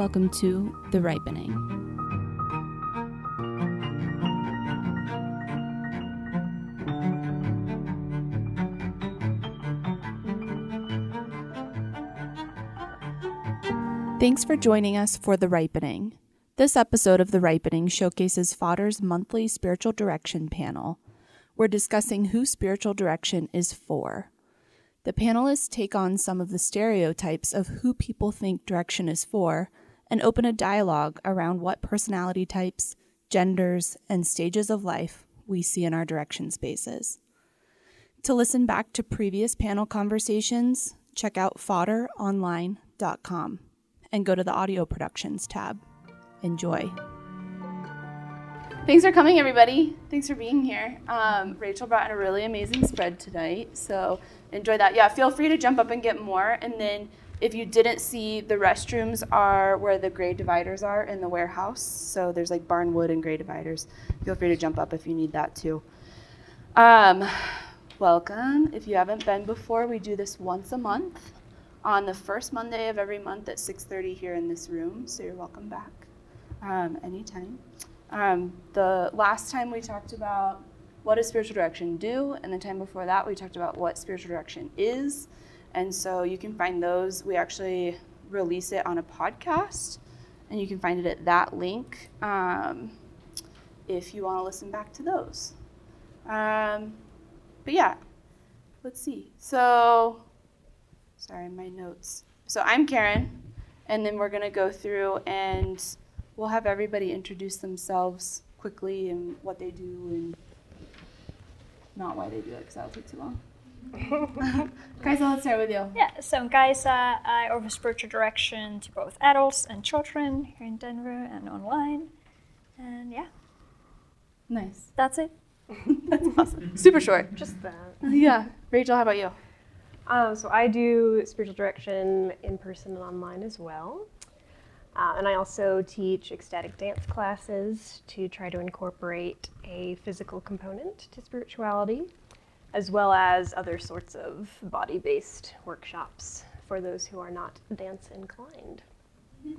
welcome to The Ripening. Thanks for joining us for The Ripening. This episode of The Ripening showcases Fodder's monthly spiritual direction panel. We're discussing who spiritual direction is for. The panelists take on some of the stereotypes of who people think direction is for and open a dialogue around what personality types, genders, and stages of life we see in our direction spaces. To listen back to previous panel conversations, check out fodderonline.com and go to the audio productions tab. Enjoy. Thanks for coming, everybody. Thanks for being here. Um, Rachel brought in a really amazing spread tonight, so enjoy that. Yeah, feel free to jump up and get more. And then if you didn't see, the restrooms are where the gray dividers are in the warehouse. So there's like barnwood and gray dividers. Feel free to jump up if you need that too. Um, welcome. If you haven't been before, we do this once a month on the first Monday of every month at 6:30 here in this room. So you're welcome back um, anytime. Um, the last time we talked about what does spiritual direction do, and the time before that we talked about what spiritual direction is. And so you can find those. We actually release it on a podcast, and you can find it at that link um, if you want to listen back to those. Um, but yeah, let's see. So, sorry, my notes. So I'm Karen, and then we're going to go through and we'll have everybody introduce themselves quickly and what they do and not why they do it because that'll take too long. Kaisa, let's start with you. Yeah, so I'm Kaisa. I offer spiritual direction to both adults and children here in Denver and online. And yeah, Nice. that's it. That's awesome. Super short. Just that. Yeah. Rachel, how about you? Um, so I do spiritual direction in person and online as well. Uh, and I also teach ecstatic dance classes to try to incorporate a physical component to spirituality, as well as other sorts of body based workshops for those who are not dance inclined.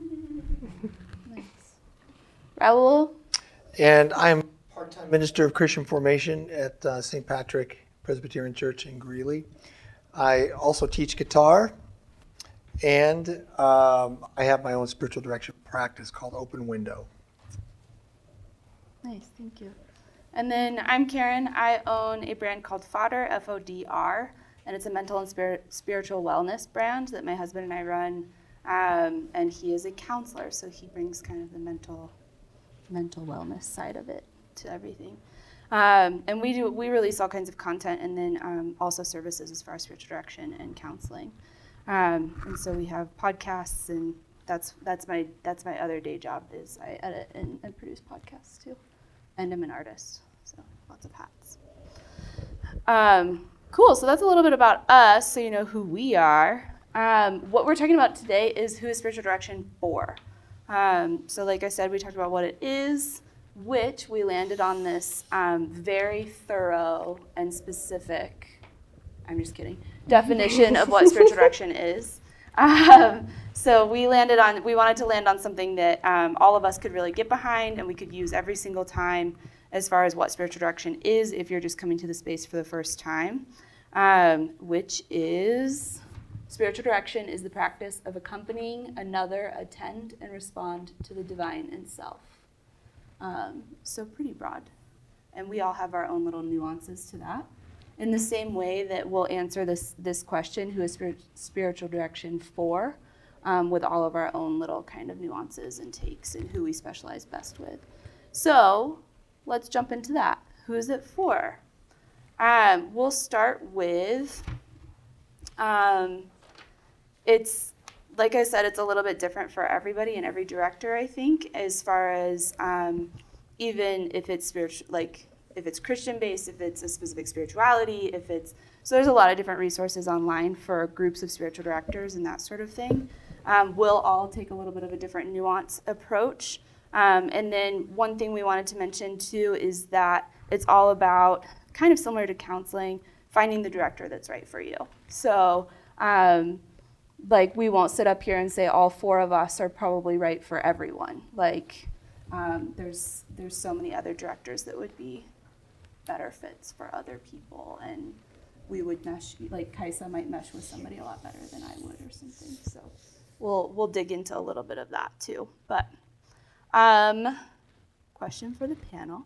Nice. Raul? And I'm part-time minister of Christian formation at uh, St. Patrick Presbyterian Church in Greeley. I also teach guitar, and um, I have my own spiritual direction practice called Open Window. Nice, thank you. And then I'm Karen. I own a brand called Fodder, F O D R, and it's a mental and spirit, spiritual wellness brand that my husband and I run. Um, and he is a counselor, so he brings kind of the mental mental wellness side of it to everything. Um, and we do we release all kinds of content, and then um, also services as far as spiritual direction and counseling. Um, and so we have podcasts, and that's that's my that's my other day job is I edit and, and produce podcasts too, and I'm an artist, so lots of hats. Um, cool. So that's a little bit about us, so you know who we are. Um, what we're talking about today is who is spiritual direction for. Um, so, like I said, we talked about what it is, which we landed on this um, very thorough and specific. I'm just kidding. Definition of what spiritual direction is. Um, so we landed on. We wanted to land on something that um, all of us could really get behind, and we could use every single time, as far as what spiritual direction is. If you're just coming to the space for the first time, um, which is Spiritual direction is the practice of accompanying another attend and respond to the divine in self. Um, so, pretty broad. And we all have our own little nuances to that. In the same way that we'll answer this, this question who is spirit, spiritual direction for, um, with all of our own little kind of nuances and takes and who we specialize best with. So, let's jump into that. Who is it for? Um, we'll start with. Um, it's like I said, it's a little bit different for everybody and every director. I think, as far as um, even if it's spiritual, like if it's Christian based, if it's a specific spirituality, if it's so. There's a lot of different resources online for groups of spiritual directors and that sort of thing. Um, we'll all take a little bit of a different nuance approach. Um, and then one thing we wanted to mention too is that it's all about kind of similar to counseling, finding the director that's right for you. So. Um, like we won't sit up here and say all four of us are probably right for everyone. Like um, there's there's so many other directors that would be better fits for other people, and we would mesh. Like Kaisa might mesh with somebody a lot better than I would, or something. So we'll we'll dig into a little bit of that too. But um, question for the panel.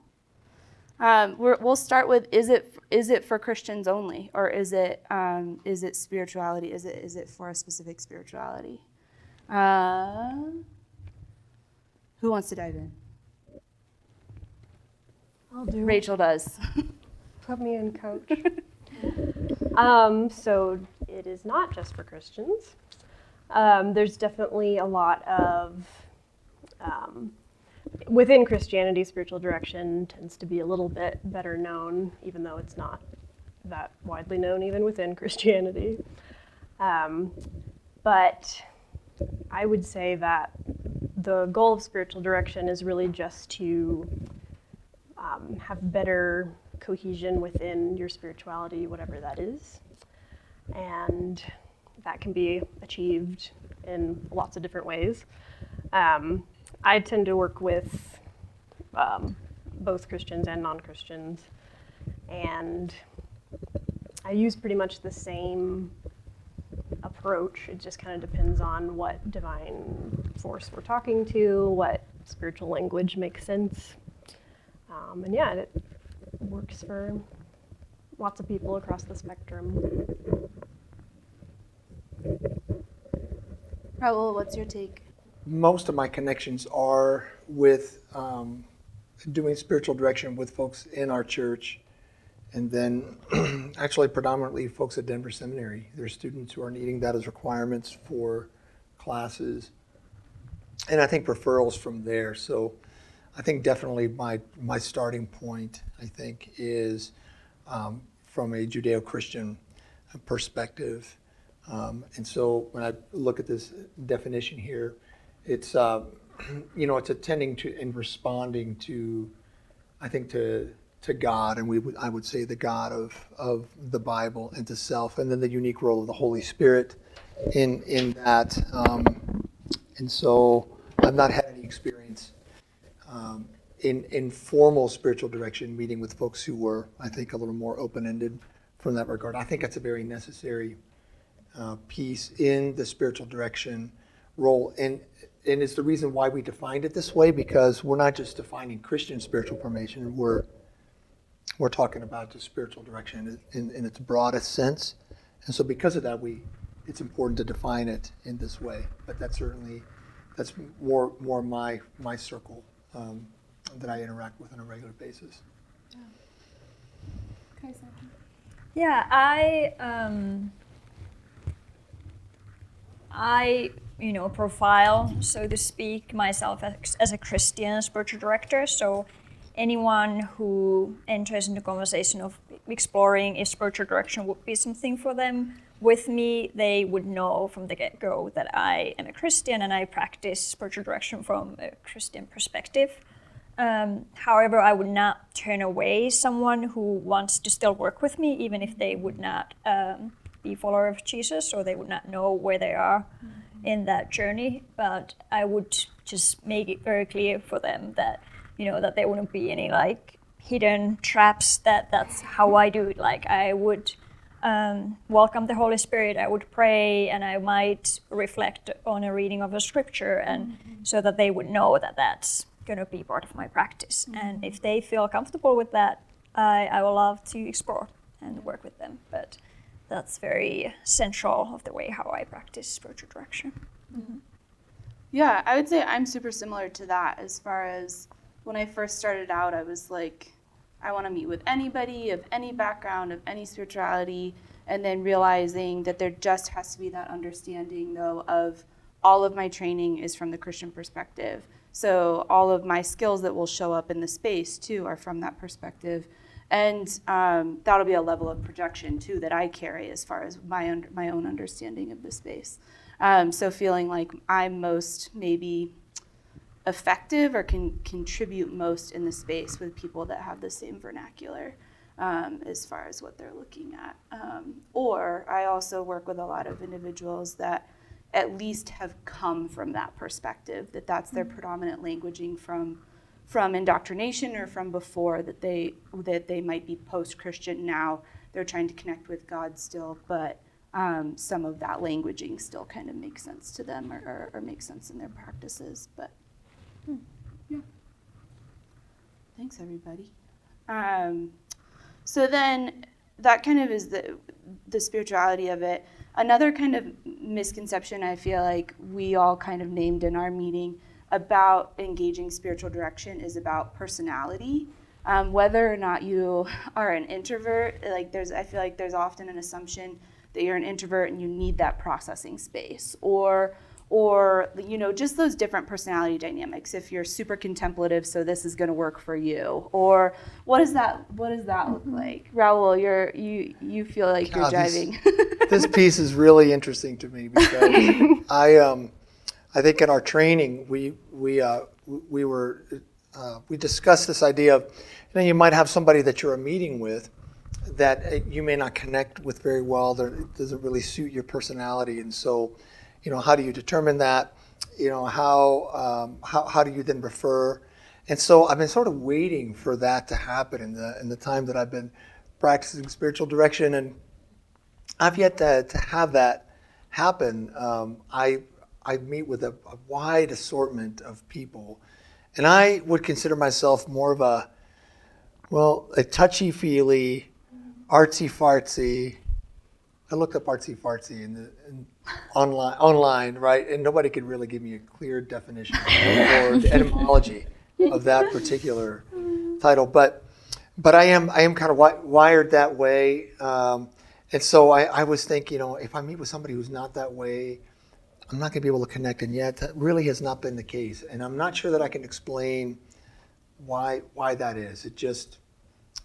Um, we will start with is it is it for Christians only, or is it um, is it spirituality? Is it is it for a specific spirituality? Uh, who wants to dive in? I'll do Rachel does. Put me in, coach. um, so it is not just for Christians. Um, there's definitely a lot of um, within Christianity, spiritual direction tends to be a little bit better known, even though it's not that widely known even within Christianity. Um, but I would say that the goal of spiritual direction is really just to um, have better cohesion within your spirituality, whatever that is. And that can be achieved in lots of different ways. Um, I tend to work with um, both Christians and non Christians, and I use pretty much the same approach. It just kind of depends on what divine force we're talking to, what spiritual language makes sense. Um, and yeah, it works for lots of people across the spectrum. Raul, what's your take? most of my connections are with um, doing spiritual direction with folks in our church, and then actually predominantly folks at Denver Seminary. There's students who are needing that as requirements for classes, and I think referrals from there. So I think definitely my my starting point I think is um, from a Judeo-Christian perspective. Um, and so when I look at this definition here, it's uh, you know it's attending to and responding to I think to to God and we would I would say the God of of the Bible and to self and then the unique role of the Holy Spirit in in that um, and so I've not had any experience um, in in formal spiritual direction meeting with folks who were I think a little more open ended from that regard I think that's a very necessary uh, piece in the spiritual direction role and and it's the reason why we defined it this way because we're not just defining Christian spiritual formation. We're we're talking about the spiritual direction in, in its broadest sense, and so because of that, we it's important to define it in this way. But that's certainly that's more more my my circle um, that I interact with on a regular basis. Yeah, yeah I um, I you know, profile, so to speak, myself as, as a Christian spiritual director. So anyone who enters into conversation of exploring if spiritual direction would be something for them with me, they would know from the get-go that I am a Christian and I practice spiritual direction from a Christian perspective. Um, however, I would not turn away someone who wants to still work with me, even if they would not um, be follower of Jesus or they would not know where they are. Mm-hmm in that journey, but I would just make it very clear for them that you know that there wouldn't be any like hidden traps. That that's how I do it. Like I would um, welcome the Holy Spirit. I would pray, and I might reflect on a reading of a scripture, and mm-hmm. so that they would know that that's going to be part of my practice. Mm-hmm. And if they feel comfortable with that, I, I will love to explore and work with them. But that's very central of the way how I practice spiritual direction. Mm-hmm. Yeah, I would say I'm super similar to that as far as when I first started out, I was like, I want to meet with anybody of any background, of any spirituality, and then realizing that there just has to be that understanding, though, of all of my training is from the Christian perspective. So all of my skills that will show up in the space, too, are from that perspective and um, that'll be a level of projection too that I carry as far as my un- my own understanding of the space. Um, so feeling like I'm most maybe effective or can contribute most in the space with people that have the same vernacular um, as far as what they're looking at. Um, or I also work with a lot of individuals that at least have come from that perspective that that's their predominant languaging from from indoctrination or from before that they that they might be post-christian now they're trying to connect with god still but um, some of that languaging still kind of makes sense to them or, or, or makes sense in their practices but yeah. Thanks everybody. Um, so then that kind of is the the spirituality of it. Another kind of misconception i feel like we all kind of named in our meeting about engaging spiritual direction is about personality. Um, whether or not you are an introvert, like there's, I feel like there's often an assumption that you're an introvert and you need that processing space, or or you know just those different personality dynamics if you're super contemplative so this is going to work for you or what does that what does that look mm-hmm. like raul you're you you feel like God, you're driving this, this, piece is really interesting to me because i um I think in our training, we we uh, we were uh, we discussed this idea of you, know, you might have somebody that you're a meeting with that uh, you may not connect with very well. That doesn't really suit your personality, and so you know how do you determine that? You know how um, how how do you then refer? And so I've been sort of waiting for that to happen in the in the time that I've been practicing spiritual direction, and I've yet to, to have that happen. Um, I I meet with a, a wide assortment of people, and I would consider myself more of a, well, a touchy feely, artsy fartsy. I looked up artsy fartsy in the in online, online, right? And nobody could really give me a clear definition or the etymology of that particular title. But but I am I am kind of wi- wired that way, um, and so I, I was thinking, you know, if I meet with somebody who's not that way, I'm not going to be able to connect, and yet that really has not been the case. And I'm not sure that I can explain why why that is. It just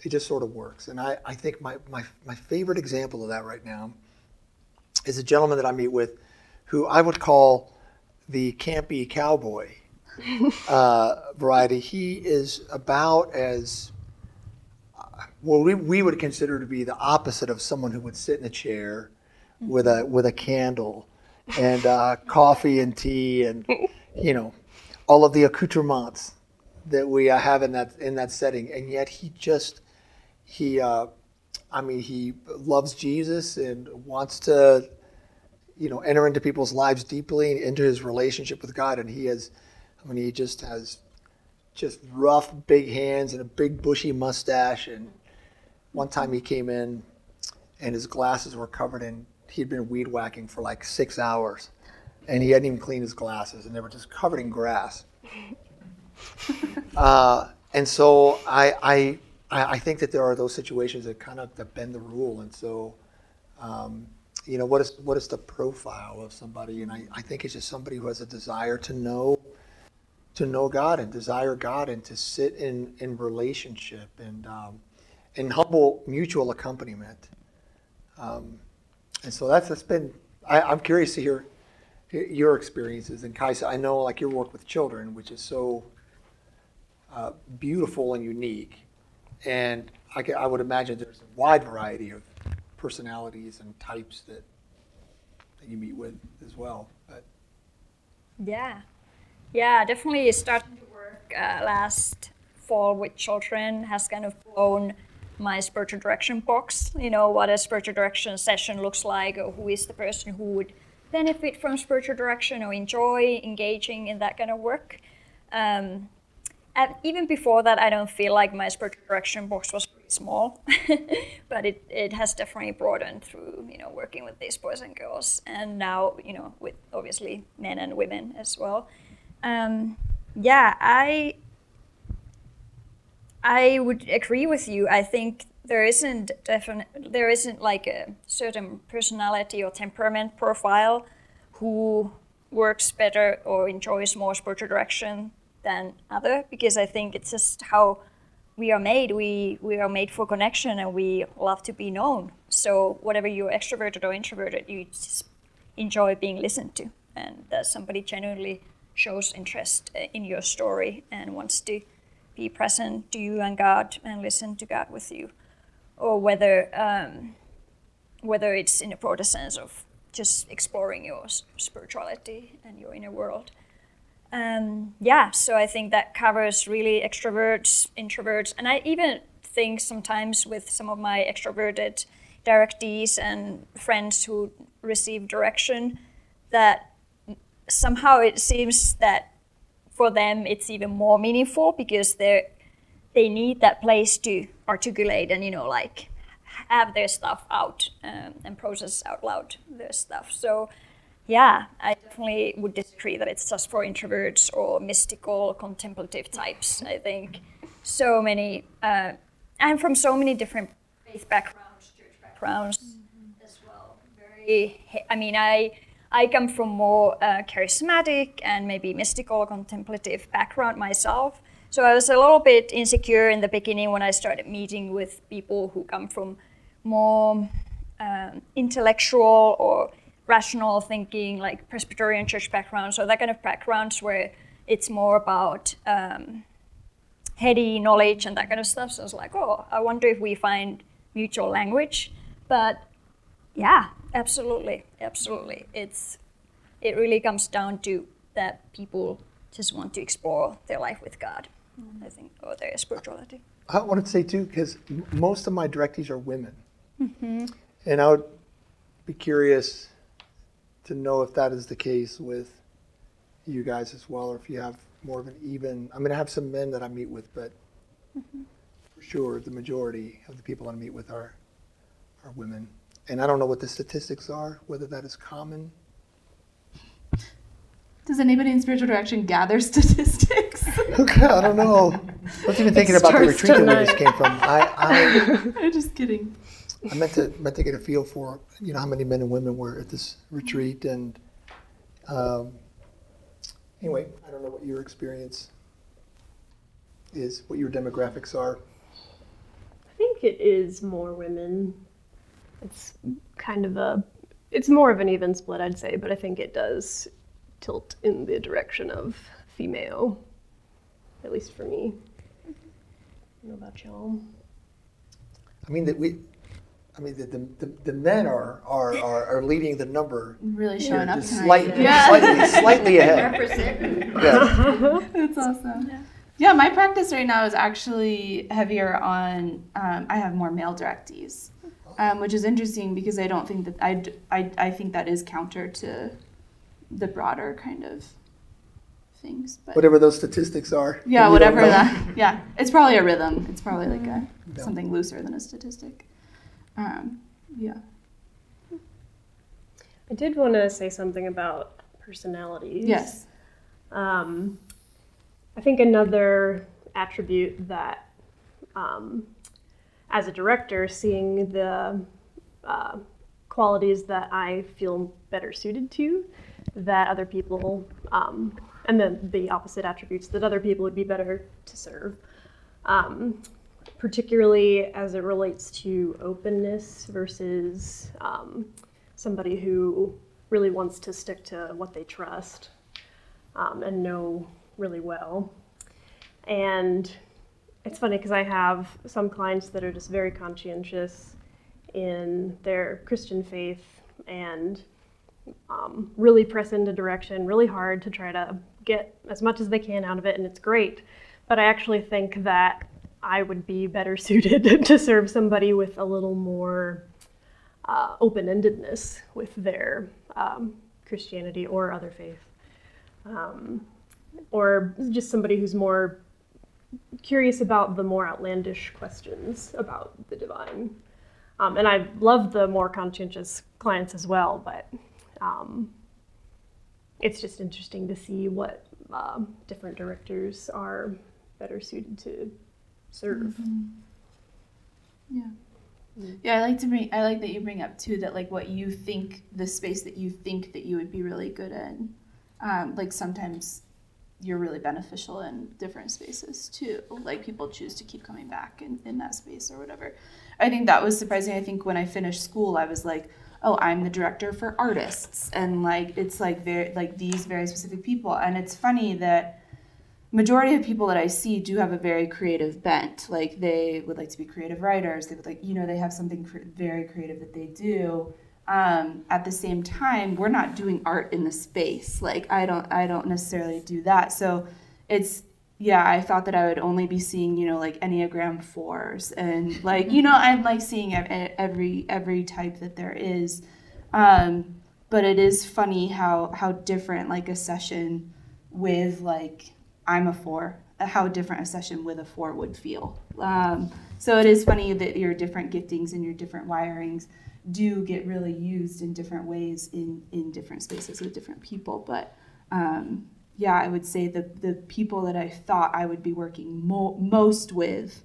it just sort of works. And I, I think my, my, my favorite example of that right now is a gentleman that I meet with who I would call the campy cowboy uh, variety. He is about as well we, we would consider to be the opposite of someone who would sit in a chair with a with a candle and uh, coffee and tea and you know all of the accoutrements that we uh, have in that in that setting and yet he just he uh, i mean he loves jesus and wants to you know enter into people's lives deeply and into his relationship with god. And he has i mean he just has just rough big hands and a big bushy mustache. And one time he came in and his glasses were covered in he'd been weed whacking for like six hours, and he hadn't even cleaned his glasses, and they were just covered in grass. uh, and so I, I, I think that there are those situations that kind of that bend the rule, and so. Um, you know what is what is the profile of somebody and I, I think it's just somebody who has a desire to know to know God and desire God and to sit in in relationship and um, in humble mutual accompaniment um, and so that's that's been. I, I'm curious to hear your experiences. And Kaisa, I know like your work with children, which is so uh, beautiful and unique, and I, I would imagine there's a wide variety of personalities and types that that you meet with as well. But yeah, yeah, definitely starting to work uh, last fall with children has kind of blown my spiritual direction box, you know, what a spiritual direction session looks like, or who is the person who would benefit from spiritual direction or enjoy engaging in that kind of work. Um, and even before that, I don't feel like my direction box was pretty small, but it, it has definitely broadened through, you know, working with these boys and girls, and now, you know, with obviously men and women as well. Um, yeah, I I would agree with you. I think there isn't definite there isn't like a certain personality or temperament profile who works better or enjoys more spiritual direction than other because I think it's just how we are made. We we are made for connection and we love to be known. So whatever you're extroverted or introverted, you just enjoy being listened to, and that somebody genuinely shows interest in your story and wants to be present to you and God and listen to God with you, or whether um, whether it's in a broader sense of just exploring your spirituality and your inner world. Um, yeah, so I think that covers really extroverts, introverts, and I even think sometimes with some of my extroverted directees and friends who receive direction that somehow it seems that for them it's even more meaningful because they they need that place to articulate and you know like have their stuff out um, and process out loud their stuff. So yeah i definitely would disagree that it's just for introverts or mystical contemplative types i think so many uh, i'm from so many different faith backgrounds church backgrounds mm-hmm. as well very i mean i I come from more uh, charismatic and maybe mystical contemplative background myself. So I was a little bit insecure in the beginning when I started meeting with people who come from more um, intellectual or rational thinking, like Presbyterian church backgrounds, or that kind of backgrounds where it's more about um, heady knowledge and that kind of stuff. So I was like, oh, I wonder if we find mutual language. But yeah, absolutely, absolutely. It's it really comes down to that people just want to explore their life with God. I think, or their spirituality. I wanted to say too, because most of my directees are women, mm-hmm. and I would be curious to know if that is the case with you guys as well, or if you have more of an even. I mean, I have some men that I meet with, but mm-hmm. for sure, the majority of the people I meet with are are women and I don't know what the statistics are, whether that is common. Does anybody in spiritual direction gather statistics? okay, I don't know. I was even thinking about the retreat tonight. that we just came from. I, I... I, am just kidding. I meant to meant to get a feel for you know how many men and women were at this retreat, and um, anyway, I don't know what your experience is, what your demographics are. I think it is more women. It's kind of a it's more of an even split i'd say but i think it does tilt in the direction of female at least for me. I don't know about y'all. I mean that we I mean, the, the, the, men are, are, are, are leading the number. Really showing up just slightly, yeah. slightly, slightly ahead. Represent. Yeah. That's awesome. Yeah. yeah. my practice right now is actually heavier on, um, I have more male directees um, which is interesting because I don't think that I, I, I think that is counter to the broader kind of things. But whatever those statistics are. Yeah, whatever that. Yeah, it's probably a rhythm. It's probably like a yeah. something looser than a statistic. Um, yeah. I did want to say something about personalities. Yes. Um, I think another attribute that um, as a director, seeing the uh, qualities that I feel better suited to, that other people, um, and then the opposite attributes that other people would be better to serve. Um, particularly as it relates to openness versus um, somebody who really wants to stick to what they trust um, and know really well. And it's funny because I have some clients that are just very conscientious in their Christian faith and um, really press into direction really hard to try to get as much as they can out of it, and it's great. But I actually think that I would be better suited to serve somebody with a little more uh, open endedness with their um, Christianity or other faith. Um, or just somebody who's more curious about the more outlandish questions about the divine. Um, and I love the more conscientious clients as well, but um, it's just interesting to see what uh, different directors are better suited to serve. Mm-hmm. Yeah. Mm-hmm. Yeah, I like to bring. I like that you bring up too that like what you think the space that you think that you would be really good in. Um, like sometimes you're really beneficial in different spaces too. Like people choose to keep coming back in, in that space or whatever. I think that was surprising. I think when I finished school, I was like, oh, I'm the director for artists. And like, it's like very, like these very specific people. And it's funny that majority of people that I see do have a very creative bent. Like they would like to be creative writers. They would like, you know, they have something very creative that they do. um, at the same time, we're not doing art in the space. Like I don't, I don't necessarily do that. So it's yeah, I thought that I would only be seeing, you know, like Enneagram fours and like, you know, I'm like seeing every every type that there is. Um, but it is funny how how different like a session with like I'm a four, how different a session with a four would feel. Um, so it is funny that your different giftings and your different wirings do get really used in different ways in in different spaces with different people. But um, yeah, I would say the the people that I thought I would be working mo- most with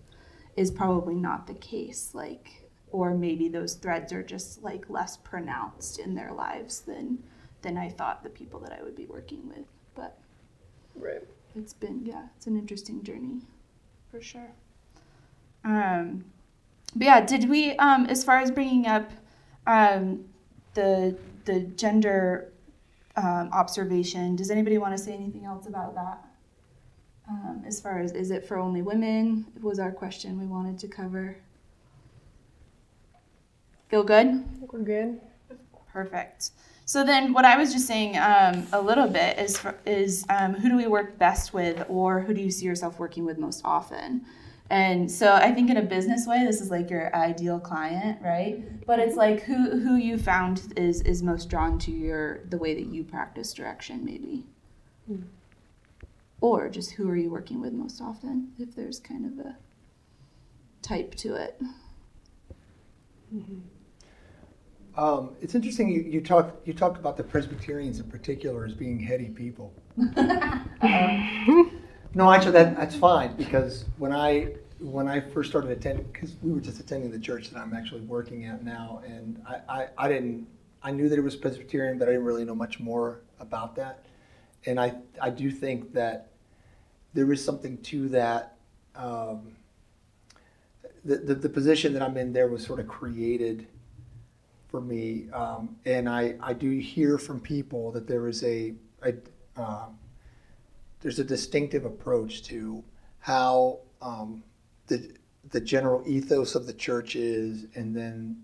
is probably not the case. Like, or maybe those threads are just like less pronounced in their lives than than I thought the people that I would be working with. But right, it's been yeah, it's an interesting journey, for sure. Um, but yeah, did we um as far as bringing up um the the gender um, observation. Does anybody want to say anything else about that? Um, as far as is it for only women was our question we wanted to cover. Feel good? I think we're good. Perfect. So then, what I was just saying um, a little bit is for, is um, who do we work best with, or who do you see yourself working with most often? And so I think in a business way, this is like your ideal client, right? But it's like who who you found is is most drawn to your the way that you practice direction, maybe. Mm. Or just who are you working with most often, if there's kind of a type to it. Mm-hmm. Um, it's interesting you, you talk you talked about the Presbyterians in particular as being heady people. No, actually, that, that's fine because when I when I first started attending, because we were just attending the church that I'm actually working at now, and I, I, I, didn't I knew that it was Presbyterian, but I didn't really know much more about that. And I I do think that there is something to that. Um, the, the, the position that I'm in there was sort of created for me, um, and I, I do hear from people that there is a, a um, there's a distinctive approach to how um, the the general ethos of the church is, and then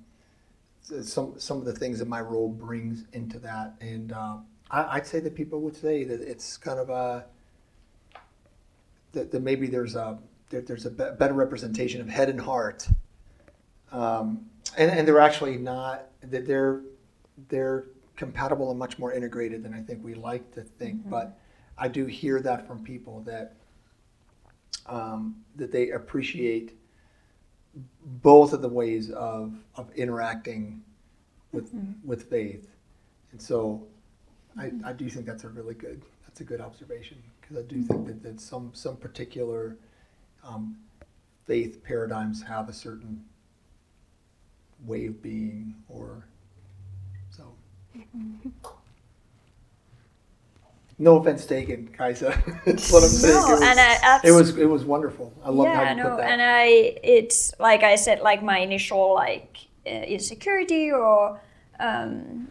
some some of the things that my role brings into that. And uh, I, would say that people would say that it's kind of a that, that maybe there's a there, there's a be- better representation of head and heart, um, and and they're actually not that they're they're compatible and much more integrated than I think we like to think, mm-hmm. but I do hear that from people that um, that they appreciate both of the ways of, of interacting with mm-hmm. with faith, and so mm-hmm. I, I do think that's a really good that's a good observation because I do think that, that some some particular um, faith paradigms have a certain way of being or so. No offense taken, Kaisa. That's what I'm saying. No, it was, and I, it was it was wonderful. I love yeah, how you no, put that. and I it's like I said, like my initial like uh, insecurity or um,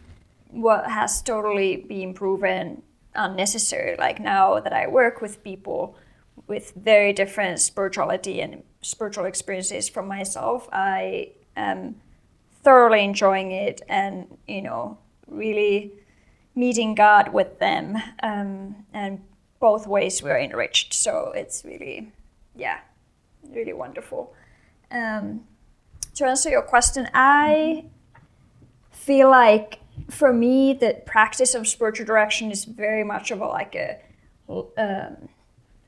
what has totally been proven unnecessary. Like now that I work with people with very different spirituality and spiritual experiences from myself, I am thoroughly enjoying it, and you know, really meeting God with them, um, and both ways we're enriched. So it's really, yeah, really wonderful. Um, to answer your question, I feel like for me the practice of spiritual direction is very much of a like a, um,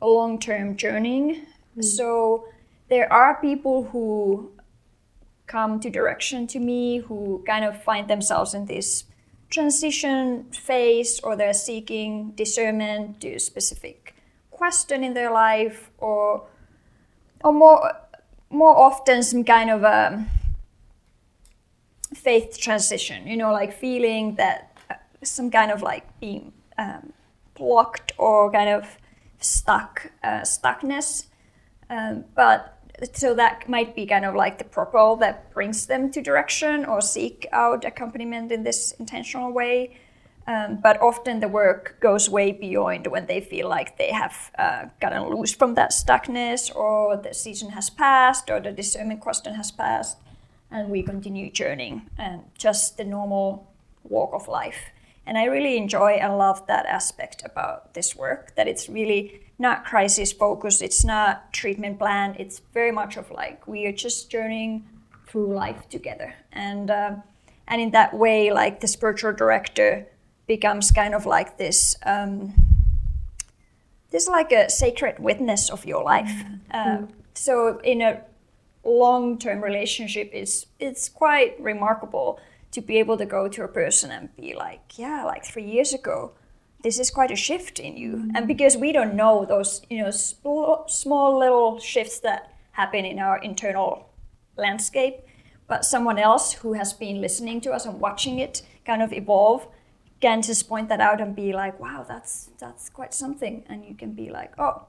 a long-term journey. Mm. So there are people who come to direction to me who kind of find themselves in this transition phase or they're seeking discernment to a specific question in their life or or more more often some kind of a faith transition you know like feeling that uh, some kind of like being um, blocked or kind of stuck uh, stuckness. Um, but so that might be kind of like the propel that brings them to direction or seek out accompaniment in this intentional way. Um, but often the work goes way beyond when they feel like they have uh, gotten loose from that stuckness or the season has passed or the discernment question has passed. and we continue journeying and just the normal walk of life. And I really enjoy and love that aspect about this work that it's really not crisis focused, it's not treatment plan, it's very much of like we are just journeying through life together. And uh, and in that way, like the spiritual director becomes kind of like this um, this like a sacred witness of your life. Uh, so in a long-term relationship, it's it's quite remarkable to be able to go to a person and be like, yeah, like three years ago, this is quite a shift in you. Mm-hmm. And because we don't know those, you know, small, small little shifts that happen in our internal landscape, but someone else who has been listening to us and watching it kind of evolve can just point that out and be like, wow, that's that's quite something. And you can be like, oh,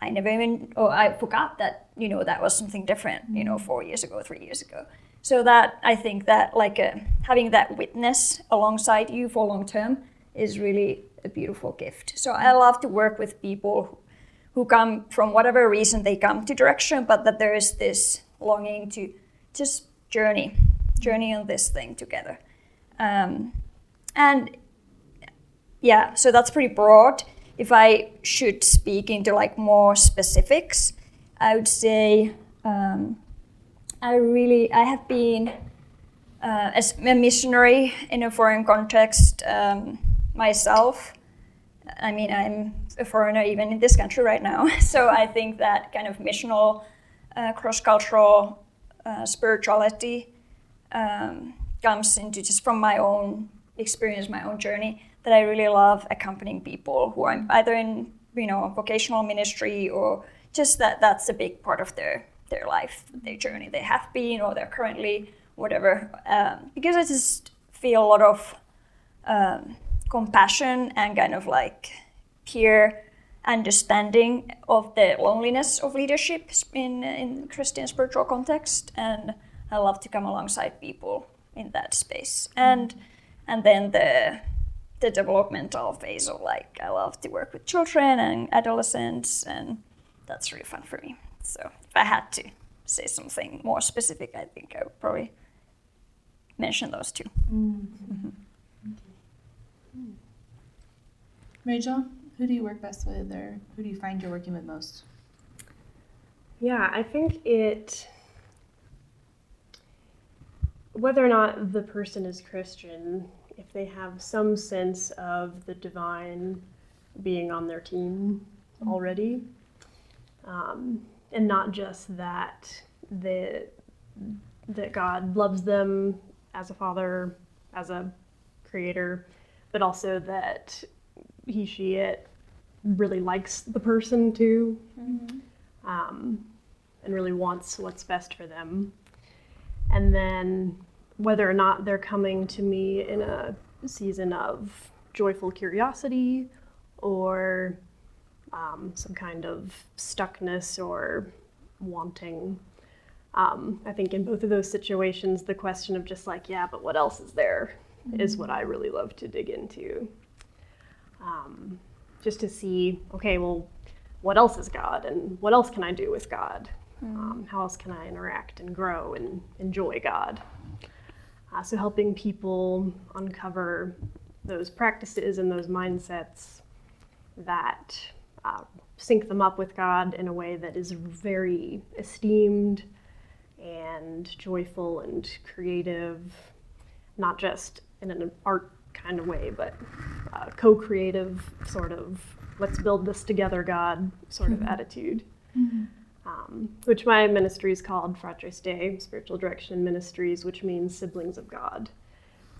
I never even, oh, I forgot that, you know, that was something different, you know, four years ago, three years ago. So that I think that like uh, having that witness alongside you for long term is really a beautiful gift. So I love to work with people who come from whatever reason they come to direction, but that there is this longing to just journey, journey on this thing together. Um, and yeah, so that's pretty broad. If I should speak into like more specifics, I would say um, I really I have been uh, as a missionary in a foreign context um, myself. I mean, I'm a foreigner even in this country right now. So I think that kind of missional, uh, cross-cultural uh, spirituality um, comes into just from my own experience, my own journey. That I really love accompanying people who are either in you know vocational ministry or just that that's a big part of their their life, their journey. They have been or they're currently, whatever. Um, because I just feel a lot of um, compassion and kind of like peer understanding of the loneliness of leadership in in Christian spiritual context, and I love to come alongside people in that space. And and then the the developmental phase of like I love to work with children and adolescents, and that's really fun for me. So if I had to say something more specific, I think I would probably mention those 2 mm-hmm. Rachel, who do you work best with, or who do you find you're working with most? Yeah, I think it. Whether or not the person is Christian, if they have some sense of the divine being on their team mm-hmm. already, um, and not just that the that God loves them as a father, as a creator, but also that he, she, it really likes the person too, mm-hmm. um, and really wants what's best for them. And then whether or not they're coming to me in a season of joyful curiosity or um, some kind of stuckness or wanting. Um, I think in both of those situations, the question of just like, yeah, but what else is there, mm-hmm. is what I really love to dig into. Um, just to see, okay, well, what else is God and what else can I do with God? Mm-hmm. how else can I interact and grow and enjoy God? Uh, so, helping people uncover those practices and those mindsets that uh, sync them up with God in a way that is very esteemed and joyful and creative, not just in an art kind of way, but uh, co creative sort of let's build this together, God sort mm-hmm. of attitude. Mm-hmm. Um, which my ministry is called Fratres Dei, Spiritual Direction Ministries, which means siblings of God.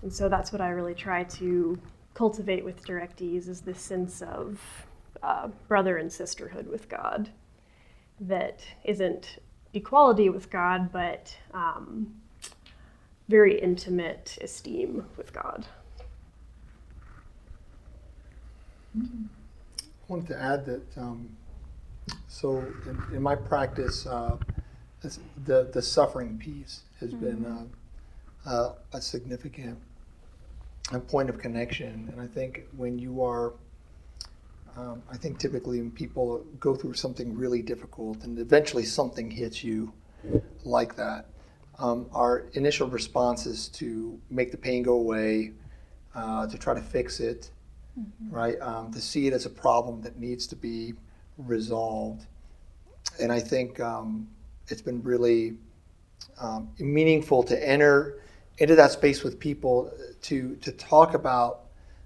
And so that's what I really try to cultivate with directees is this sense of uh, brother and sisterhood with God that isn't equality with God, but um, very intimate esteem with God. I wanted to add that, um, so in, in, my practice, uh, the, the suffering piece has mm-hmm. been uh, uh, a significant a point of connection. And I think when you are um, I think typically when people go through something really difficult and eventually something hits you like that, um, our initial response is to make the pain go away, uh, to try to fix it, right? Um, to see it as a problem that needs to be resolved. And I think um, it's been really um, meaningful to enter into that space with people to to talk about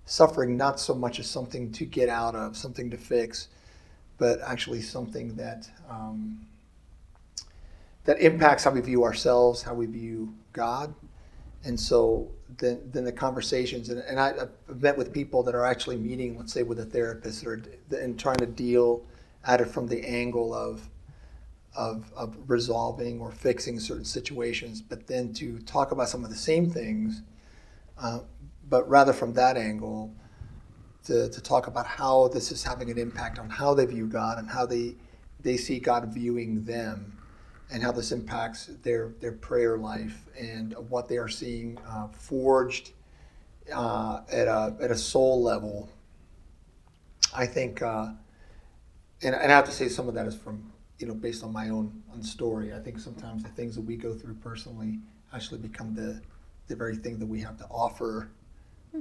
suffering not so much as something to get out of, something to fix, but actually something that um, that impacts how we view ourselves, how we view God. And so then, then the conversations, and, and I, have met with people that are actually meeting, let's say, with a therapist or, and trying to deal at it from the angle of, of, of resolving or fixing certain situations, but then to talk about some of the same things, uh, but rather from that angle, to, to talk about how this is having an impact on how they view God and how they, they see God viewing them and how this impacts their, their prayer life and what they are seeing uh, forged uh, at, a, at a soul level. I think, uh, and, and I have to say some of that is from, you know, based on my own, own story. I think sometimes the things that we go through personally actually become the, the very thing that we have to offer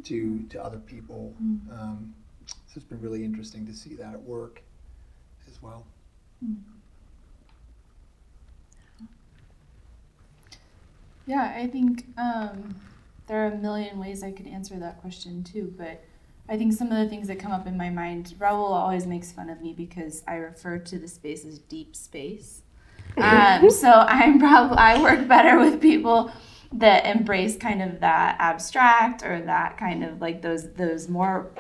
to, to other people. Um, so it's been really interesting to see that at work as well. Yeah, I think um, there are a million ways I could answer that question too, but I think some of the things that come up in my mind, Raul always makes fun of me because I refer to the space as deep space. Um, so I'm probably I work better with people that embrace kind of that abstract or that kind of like those those more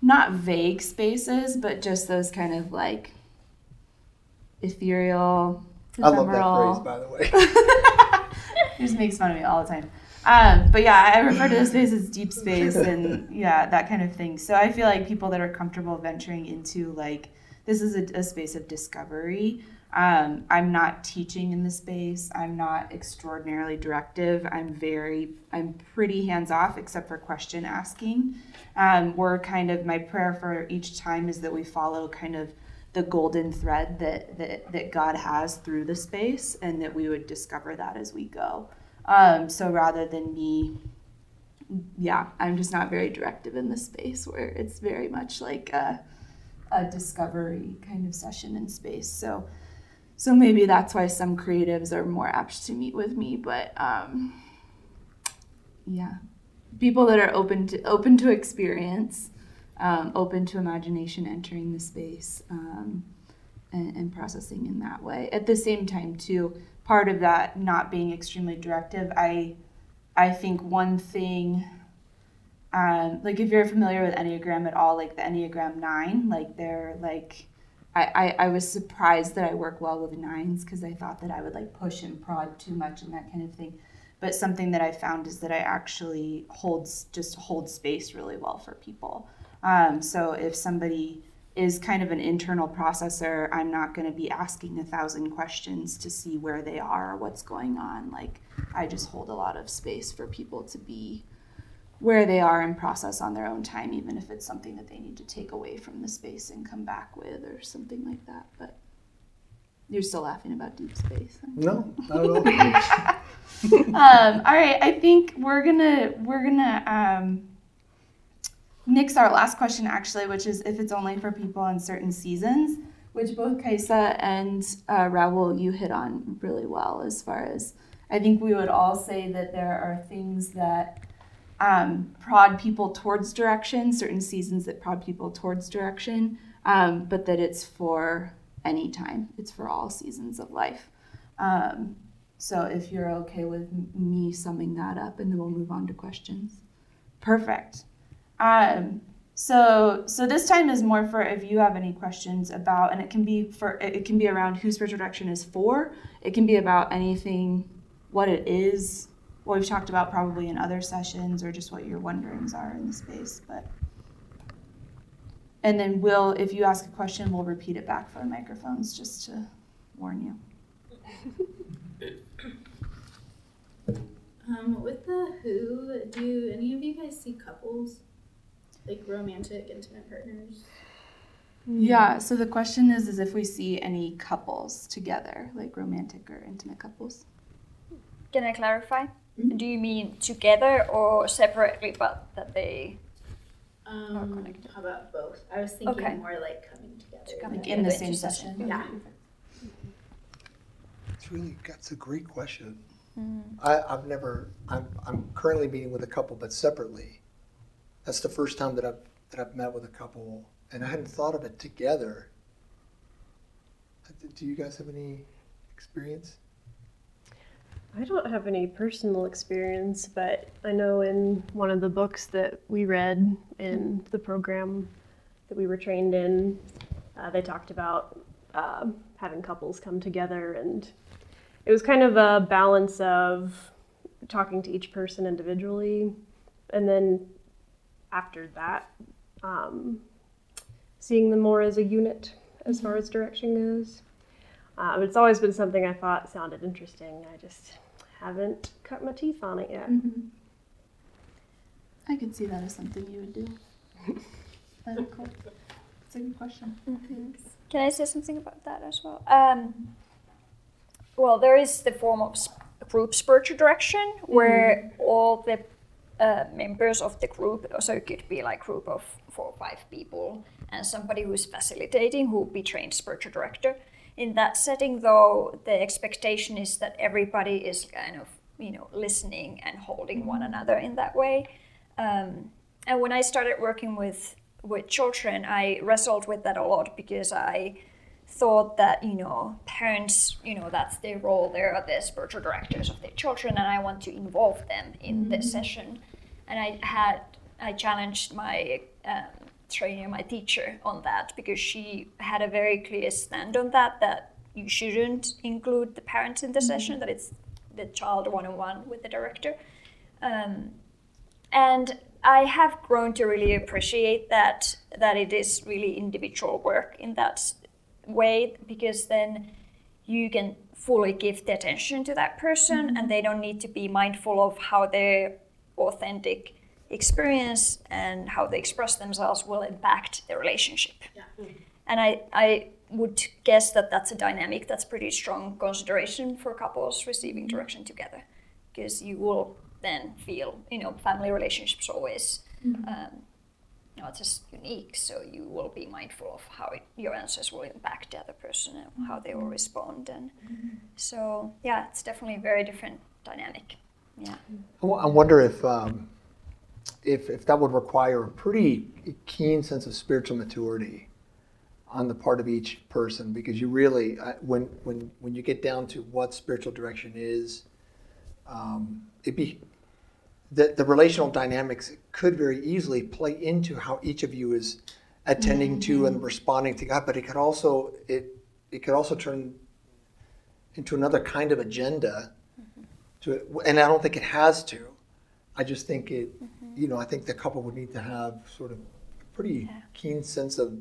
not vague spaces, but just those kind of like ethereal, I love that phrase, by the way. He just makes fun of me all the time. Um, but yeah, I refer to this space as deep space and yeah, that kind of thing. So I feel like people that are comfortable venturing into like this is a, a space of discovery. Um, I'm not teaching in the space. I'm not extraordinarily directive. I'm very, I'm pretty hands off except for question asking. Um, we're kind of my prayer for each time is that we follow kind of the golden thread that, that, that God has through the space and that we would discover that as we go. Um, so rather than me, yeah, I'm just not very directive in the space where it's very much like a, a discovery kind of session in space. So, so maybe that's why some creatives are more apt to meet with me, but um, yeah, people that are open to open to experience um, open to imagination entering the space um, and, and processing in that way. At the same time, too, part of that not being extremely directive, I, I think one thing, um, like if you're familiar with Enneagram at all, like the Enneagram Nine, like they're like, I, I, I was surprised that I work well with nines because I thought that I would like push and prod too much and that kind of thing. But something that I found is that I actually holds just hold space really well for people. Um, so if somebody is kind of an internal processor, I'm not going to be asking a thousand questions to see where they are or what's going on. Like I just hold a lot of space for people to be where they are and process on their own time, even if it's something that they need to take away from the space and come back with or something like that. But you're still laughing about deep space. No, not at all. um, all right, I think we're gonna we're gonna um, nix our last question actually, which is if it's only for people in certain seasons, which both Kaisa and uh, Raul you hit on really well as far as I think we would all say that there are things that um, prod people towards direction, certain seasons that prod people towards direction, um, but that it's for any time. It's for all seasons of life. Um, so if you're okay with me summing that up, and then we'll move on to questions. Perfect. Um, so so this time is more for if you have any questions about, and it can be for it can be around who spiritual direction is for. It can be about anything, what it is, what we've talked about probably in other sessions, or just what your wonderings are in the space. But and then we'll, if you ask a question, we'll repeat it back for the microphones just to warn you. Um, with the Who, do any of you guys see couples, like romantic, intimate partners? Yeah, so the question is is if we see any couples together, like romantic or intimate couples. Can I clarify? Do you mean together or separately, but that they Um, connected. how about both? I was thinking Okay. more like coming together. coming in the same into session. Yeah. It's really, that's a great question. Mm. I, I've never, I'm, I'm currently meeting with a couple, but separately. That's the first time that I've, that I've met with a couple, and I hadn't thought of it together. Do you guys have any experience? I don't have any personal experience, but I know in one of the books that we read in the program that we were trained in, uh, they talked about uh, having couples come together, and it was kind of a balance of talking to each person individually, and then after that, um, seeing them more as a unit as far as direction goes. Uh, but it's always been something I thought sounded interesting. I just haven't cut my teeth on it yet. Mm-hmm. I can see that as something you would do. That's cool. It's a good question. Can I say something about that as well? Um, well, there is the form of sp- group spiritual direction where all the uh, members of the group, so it could be like group of four or five people, and somebody who's facilitating who be trained spiritual director. In that setting, though, the expectation is that everybody is kind of you know listening and holding one another in that way. Um, and when I started working with with children, I wrestled with that a lot because I thought that you know parents, you know that's their role. They are the spiritual directors of their children, and I want to involve them in the session. And I had I challenged my um, trainer, my teacher, on that because she had a very clear stand on that that you shouldn't include the parents in the session. That it's the child one on one with the director. Um, and I have grown to really appreciate that that it is really individual work in that way because then you can fully give the attention to that person mm-hmm. and they don't need to be mindful of how their authentic experience and how they express themselves will impact the relationship. Mm-hmm. And I, I would guess that that's a dynamic that's pretty strong consideration for couples receiving mm-hmm. direction together because you will then feel, you know, family relationships always, um, not just unique. So you will be mindful of how it, your answers will impact the other person and how they will respond. And so, yeah, it's definitely a very different dynamic. Yeah. I wonder if, um, if, if that would require a pretty keen sense of spiritual maturity on the part of each person, because you really, when, when, when you get down to what spiritual direction is, um, it be, the, the relational dynamics could very easily play into how each of you is attending to and mm-hmm. responding to God, but it could also, it, it could also turn into another kind of agenda mm-hmm. to it, and I don't think it has to. I just think it, mm-hmm. you know, I think the couple would need to have sort of a pretty Yeah. keen sense of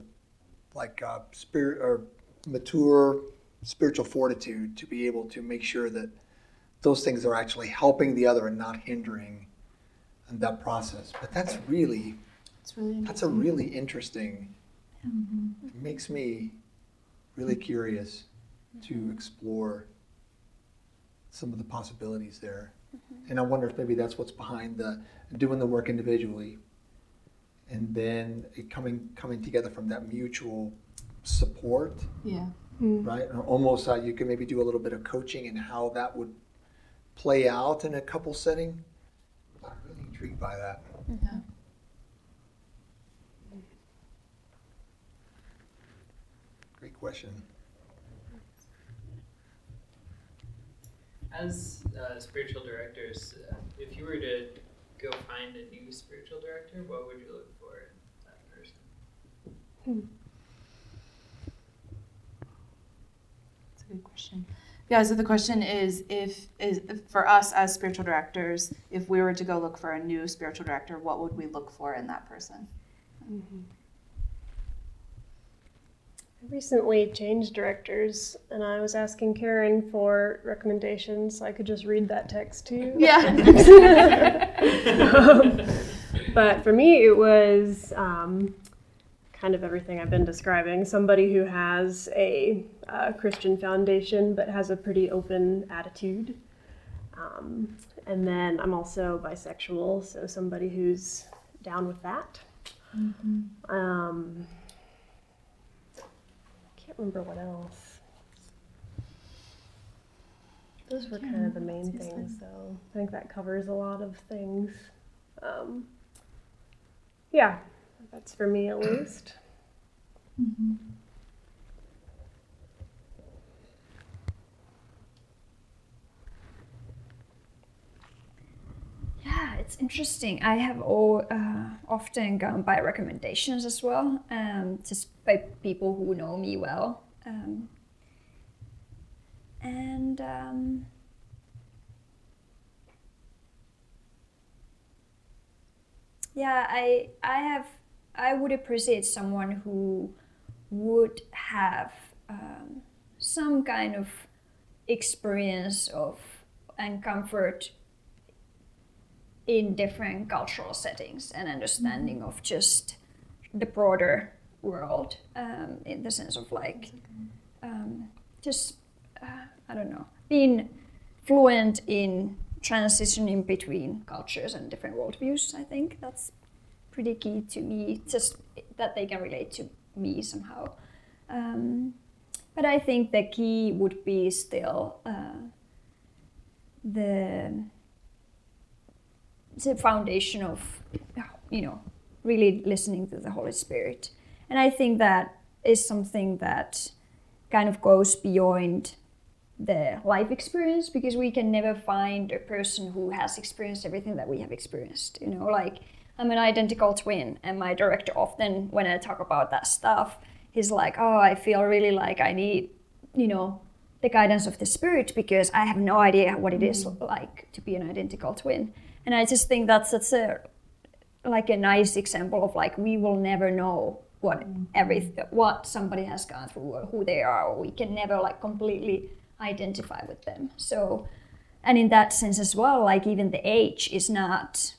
like uh, spirit or mature spiritual fortitude to be able to make sure that those things are actually helping the other and not hindering in that process. But that's really, It's really that's a really interesting. It makes me really curious to explore some of the possibilities there. Mm-hmm. And I wonder if maybe that's what's behind the doing the work individually and then it coming coming together from that mutual support, yeah. Mm-hmm. right? And almost uh, you can maybe do a little bit of coaching and how that would play out in a couple setting. I'm intrigued by that. Yeah. Great question. As uh, spiritual directors, uh, if you were to go find a new spiritual director, what would you look for in that person? Hmm. That's a good question. Yeah, so the question is if is for us as spiritual directors, if we were to go look for a new spiritual director, what would we look for in that person? I recently changed directors, and I was asking Karen for recommendations. So I could just read that text to you. Yeah. Um, but for me, it was um, kind of everything I've been describing. Somebody who has a uh, Christian foundation but has a pretty open attitude. Um, and then I'm also bisexual, so somebody who's down with that. Um, can't remember what else. Those were kind of the main things, so I think that covers a lot of things. Um, yeah, that's for me at least. Yeah, it's interesting. I have all, uh, often gone by recommendations as well, um, just by people who know me well. Um, and um, yeah, I I have I would appreciate someone who would have um, some kind of experience of and comfort in different cultural settings and understanding of just the broader world um, in the sense of like um, just uh, I don't know being fluent in transitioning between cultures and different worldviews. I think that's pretty key to me. Just that they can relate to me somehow. Um, but I think the key would be still uh, the the foundation of you know really listening to the Holy Spirit, and I think that is something that kind of goes beyond the life experience because we can never find a person who has experienced everything that we have experienced. You know, like I'm an identical twin, and my director often, when I talk about that stuff, he's like, "Oh, I feel really like I need, you know, the guidance of the spirit because I have no idea what it is mm. like to be an identical twin." And I just think that's such a like a nice example of like we will never know what mm. every what somebody has gone through or who they are. Or we can never like completely identify with them. So and in that sense as well like even the age is not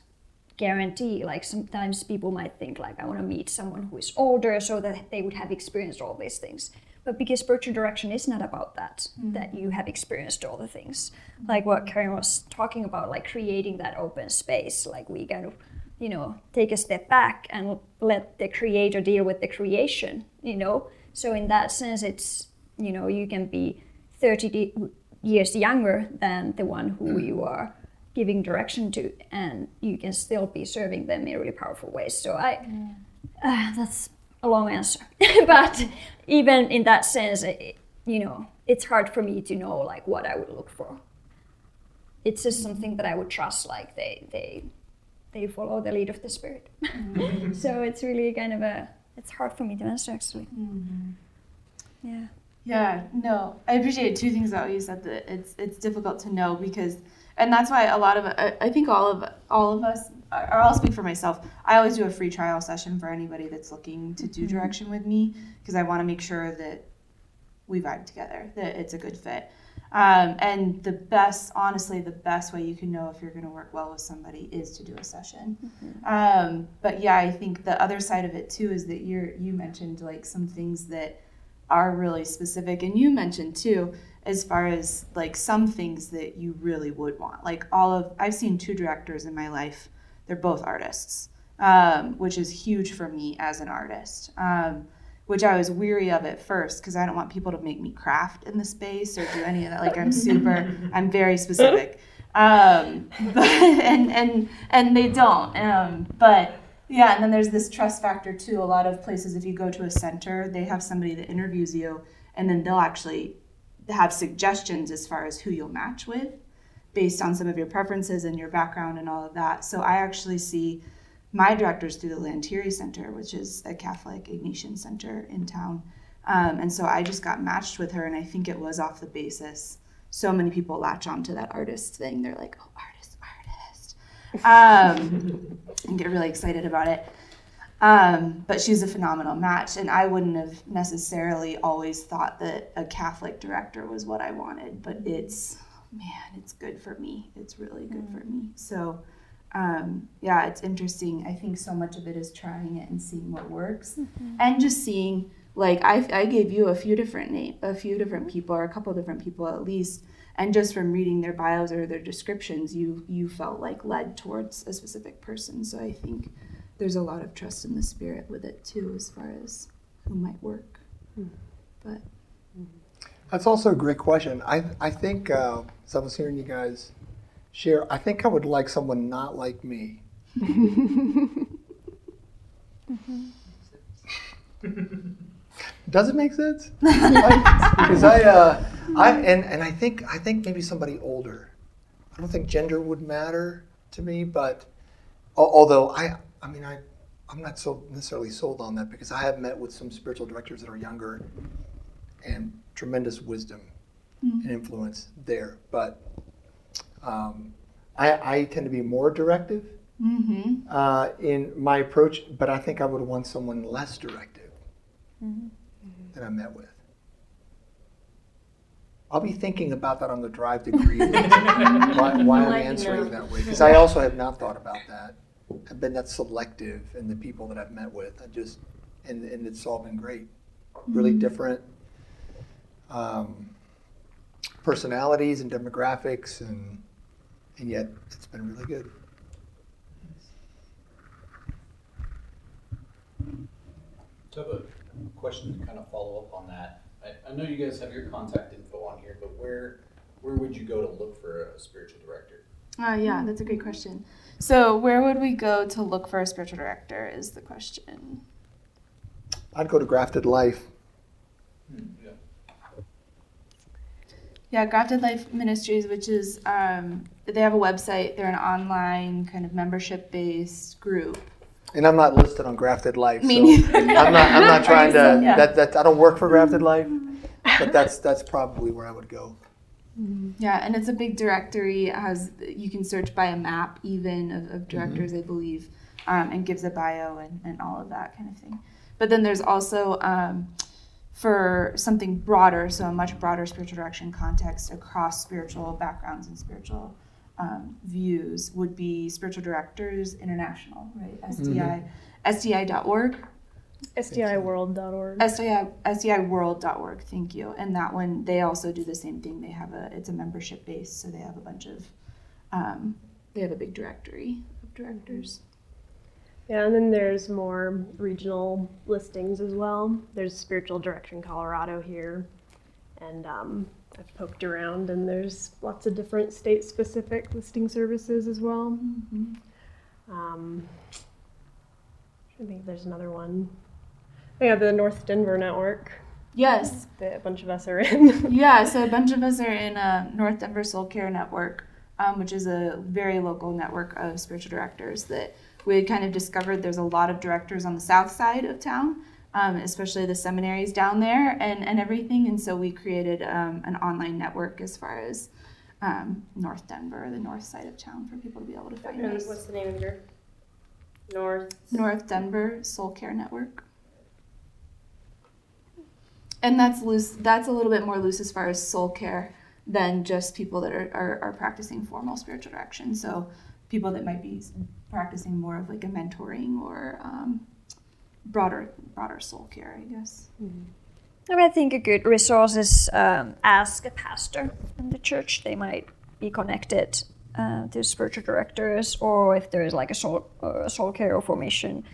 guarantee like sometimes people might think like i want to meet someone who is older so that they would have experienced all these things. But because spiritual direction is not about that mm. that you have experienced all the things. Like what karen was talking about like creating that open space like we kind of you know take a step back and let the creator deal with the creation you know? So in that sense it's you know you can be 30 de- years younger than the one who mm. you are giving direction to and you can still be serving them in really powerful ways. So i uh, that's a long answer. But even in that sense it, you know it's hard for me to know like what i would look for. It's just something that i would trust like they they they follow the lead of the spirit. So it's really kind of a it's hard for me to answer actually. Yeah. Yeah, no, I appreciate two things that you said that it's it's difficult to know because, and that's why a lot of I, think all of all of us, or I'll speak for myself. I always do a free trial session for anybody that's looking to do direction with me because I want to make sure that we vibe together, that it's a good fit. Um, and the best, honestly, the best way you can know if you're going to work well with somebody is to do a session. Um, but yeah, I think the other side of it too is that you're you mentioned like some things that are really specific and you mentioned too as far as like some things that you really would want. Like all of i've seen two directors in my life. They're both artists um, which is huge for me as an artist um, which i was weary of at first because i don't want people to make me craft in the space or do any of that. Like i'm super i'm very specific. Um, but and and and they don't um, but yeah, and then there's this trust factor too. A lot of places, if you go to a center, they have somebody that interviews you, and then they'll actually have suggestions as far as who you'll match with based on some of your preferences and your background and all of that. So I actually see my directors through the Lantieri Center, which is a Catholic Ignatian center in town. Um, and so I just got matched with her, and I think it was off the basis. So many people latch onto that artist thing. They're like, oh, artist, artist. Um, and get really excited about it. Um, but she's a phenomenal match, and I wouldn't have necessarily always thought that a Catholic director was what I wanted, but it's man, it's good for me. It's really good for me. So, um, yeah, it's interesting. I think so much of it is trying it and seeing what works, and just seeing like I, I gave you a few different name a few different people or a couple different people at least and just from reading their bios or their descriptions you you felt like led towards a specific person so i think there's a lot of trust in the spirit with it too as far as who might work but That's also a great question. I, I think, uh, as I was hearing you guys share, I think I would like someone not like me. Does it make sense? Because I, uh, I and, and I think I think maybe somebody older. I don't think gender would matter to me, but although I I mean I I'm not so necessarily sold on that because I have met with some spiritual directors that are younger and tremendous wisdom and influence there. But um, I, I tend to be more directive mm-hmm. uh, in my approach, but I think I would want someone less directive that I met with. I'll be thinking about that on the drive to Greeley, why, why I'm answering that way. Because I also have not thought about that. I've been that selective in the people that I've met with. I just, and, and it's all been great. Really different um, personalities and demographics, and, and yet it's been really good. So I have a question to kind of follow up on that. I, I know you guys have your contact info on here, but where where would you go to look for a spiritual director? Uh, yeah, that's a great question. So, where would we go to look for a spiritual director? Is the question. I'd go to Grafted Life. Yeah. Yeah, Grafted Life Ministries, which is um, they have a website. They're an online kind of membership-based group. And I'm not listed on Grafted Life. Me so neither. I'm not. I'm not trying to. Yeah. That, that I don't work for Grafted Life, but that's that's probably where I would go. Yeah, and it's a big directory. It has you can search by a map even of, of directors, I believe, um, and gives a bio and, and all of that kind of thing. But then there's also um, for something broader, so a much broader spiritual direction context across spiritual backgrounds and spiritual um, views would be Spiritual Directors International, right? SDI, SDI.org. SDIworld.org. SDI, SDIworld.org, thank you. And that one, they also do the same thing. They have a, it's a membership base, so they have a bunch of, um, they have a big directory of directors. Yeah, and then there's more regional listings as well. There's Spiritual Direction Colorado here, and um, I've poked around, and there's lots of different state-specific listing services as well. Um, I think there's another one. Oh, yeah, the North Denver Network Yes, that a bunch of us are in. yeah. So a bunch of us are in uh, North Denver Soul Care Network, um, which is a very local network of spiritual directors that we had kind of discovered. There's a lot of directors on the south side of town, um, especially the seminaries down there and, and everything. And so we created um, an online network as far as um, North Denver, the north side of town, for people to be able to find And us. what's the name of your North? North Denver Soul Care Network. And that's loose. That's a little bit more loose as far as soul care than just people that are, are, are practicing formal spiritual direction. So people that might be practicing more of like a mentoring or um, broader broader soul care, I guess. And I think a good resource is um, ask a pastor in the church. They might be connected uh, to spiritual directors, or if there is like a soul, uh, soul care or formation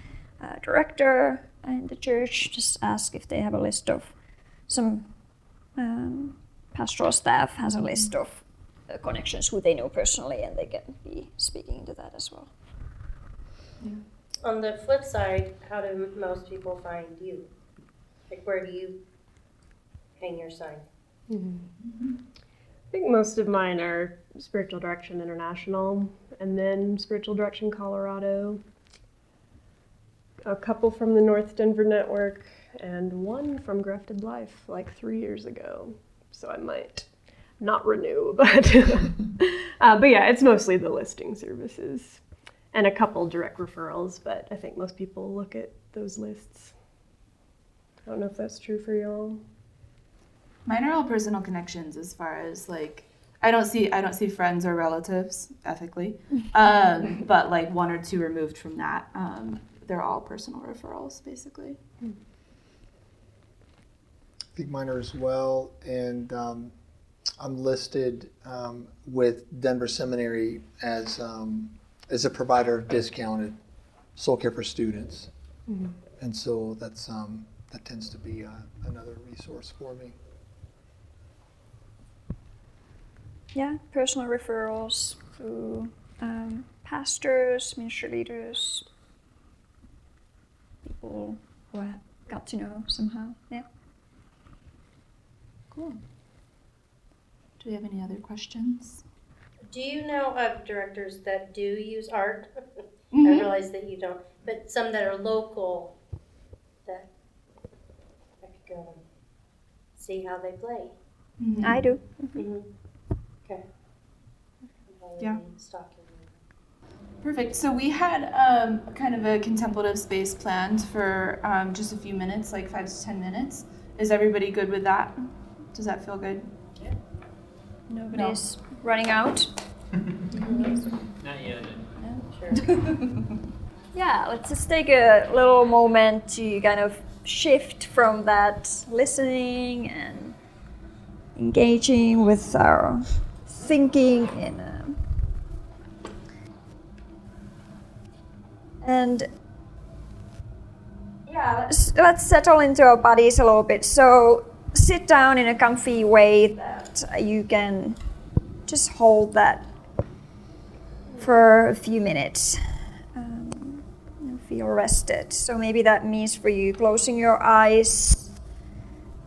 uh, director in the church, just ask if they have a list of some um, pastoral staff has a list of uh, connections who they know personally, and they can be speaking to that as well. On the flip side, how do most people find you? Like, where do you hang your sign? I think most of mine are Spiritual Direction International, and then Spiritual Direction Colorado. A couple from the North Denver Network, and one from Grafted Life like three years ago. So I might not renew, but uh, but yeah, it's mostly the listing services and a couple direct referrals. But I think most people look at those lists. I don't know if that's true for y'all. Mine are all personal connections as far as like I don't see I don't see friends or relatives ethically, um, but like one or two removed from that, um, they're all personal referrals basically. Think mine are as well. And um, I'm listed um, with Denver Seminary as um, as a provider of discounted soul care for students, and so that's um, that tends to be uh, another resource for me. Yeah, personal referrals to um, pastors, ministry leaders, people who I got to know somehow. Yeah. Cool. Do we have any other questions? Do you know of directors that do use art? I Mhm. realize that you don't, but some that are local that I could go and see how they play. Mhm. I do. Mm-hmm. Okay. Yeah. Stalking. Perfect. So we had um, kind of a contemplative space planned for um, just a few minutes, like five to ten minutes. Is everybody good with that? Does that feel good? Yeah. Nobody's running out. Not yet. Sure. Yeah, let's just take a little moment to kind of shift from that listening and engaging with our thinking in a, and yeah, let's, let's settle into our bodies a little bit. So sit down in a comfy way that you can just hold that for a few minutes um, and feel rested. So maybe that means for you closing your eyes,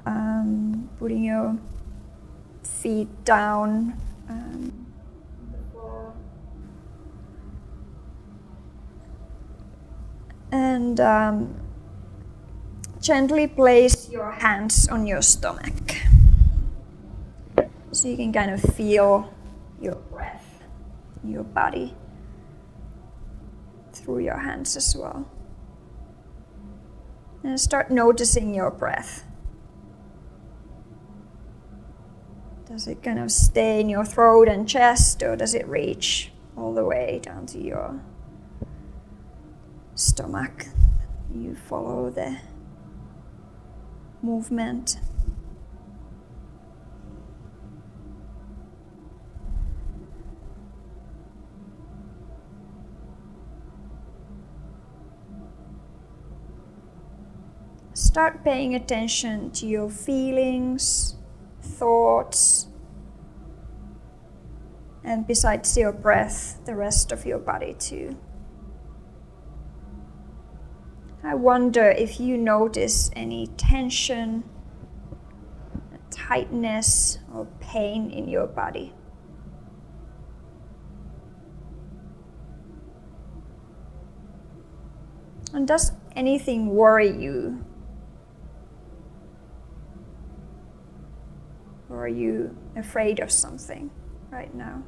um, putting your feet down. Um, and um, gently place your hands on your stomach. So you can kind of feel your breath your body through your hands as well. And start noticing your breath. Does it kind of stay in your throat and chest, or does it reach all the way down to your stomach? You follow the movement. Start paying attention to your feelings, thoughts, and besides your breath, the rest of your body too. I wonder if you notice any tension, tightness, or pain in your body. And does anything worry you? Or are you afraid of something right now?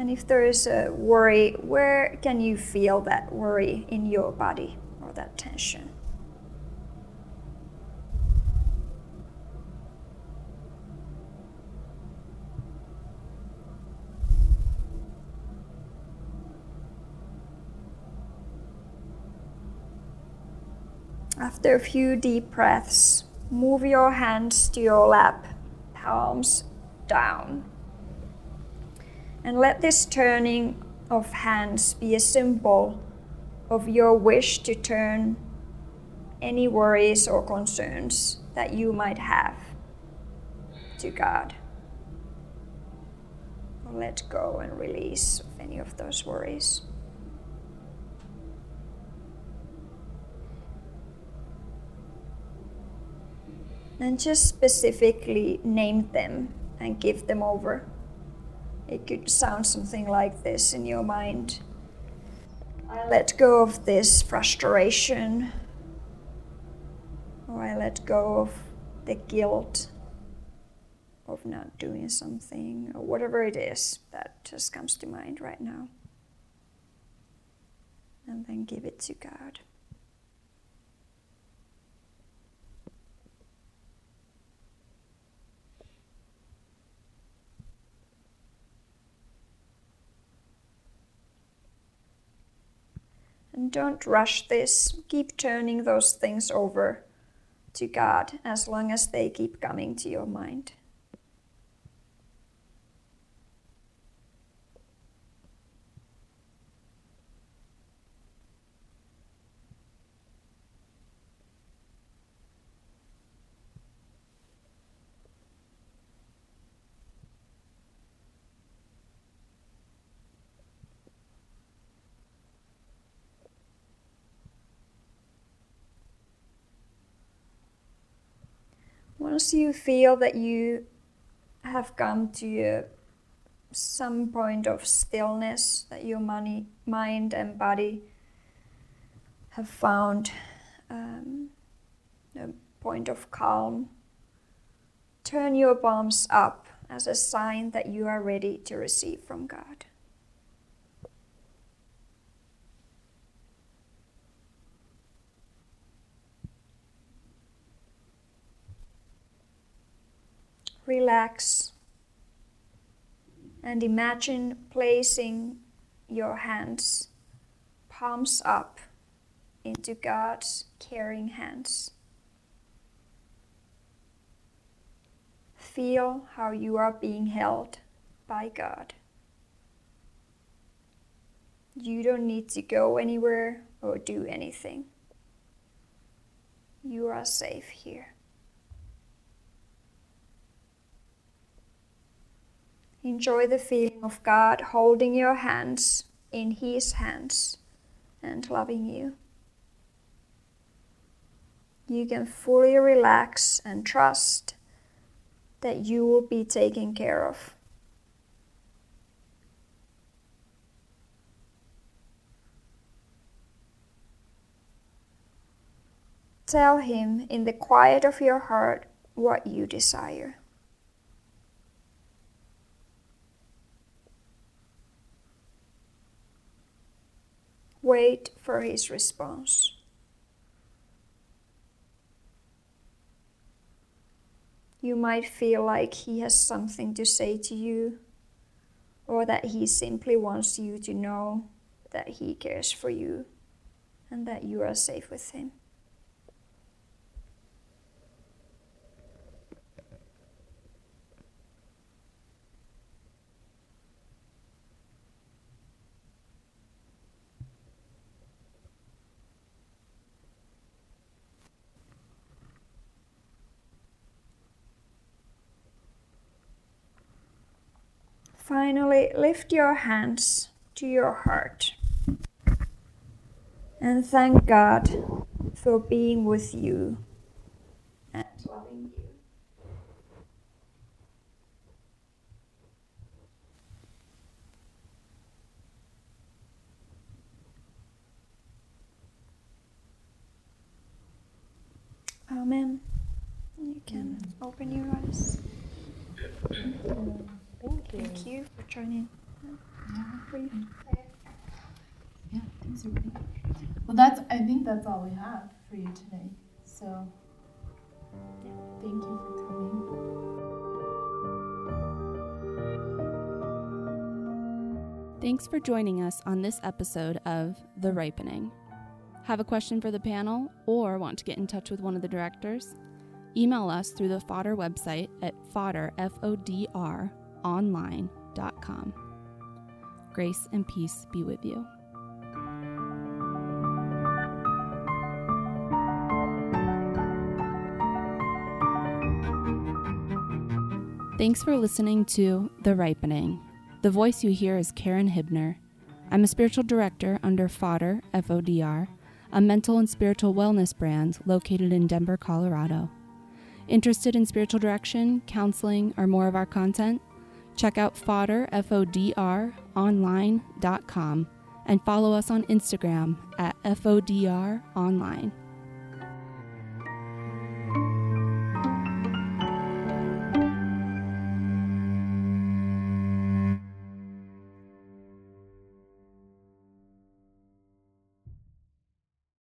And if there is a worry, where can you feel that worry in your body or that tension? After a few deep breaths, move your hands to your lap, palms down. And let this turning of hands be a symbol of your wish to turn any worries or concerns that you might have to God. Let go and release of any of those worries. And just specifically name them and give them over. It could sound something like this in your mind. I let go of this frustration, or I let go of the guilt of not doing something, or whatever it is that just comes to mind right now. And then give it to God. Don't rush this. Keep turning those things over to God as long as they keep coming to your mind. Once you feel that you have come to some point of stillness, that your money, mind and body have found um, a point of calm, turn your palms up as a sign that you are ready to receive from God. Relax and imagine placing your hands palms up into God's caring hands. Feel how you are being held by God. You don't need to go anywhere or do anything. You are safe here. Enjoy the feeling of God holding your hands in His hands and loving you. You can fully relax and trust that you will be taken care of. Tell Him in the quiet of your heart what you desire. Wait for his response. You might feel like he has something to say to you, or that he simply wants you to know that he cares for you and that you are safe with him. Finally, lift your hands to your heart and thank God for being with you and loving you. Amen. You can open your eyes. Thank you. Thank you for joining. Brief. Yeah, thanks everybody. Well, that's I think that's all we have for you today. So, yeah, thank you for coming. Thanks for joining us on this episode of The Ripening. Have a question for the panel or want to get in touch with one of the directors? Email us through the Fodder website at fodder, F O D R, online.com. Grace and peace be with you. Thanks for listening to The Ripening. The voice you hear is Karen Hibner. I'm a spiritual director under Fodder, F O D R, a mental and spiritual wellness brand located in Denver, Colorado. Interested in spiritual direction, counseling, or more of our content? Check out fodder, F-O-D-R, online.com and follow us on Instagram at FODR online.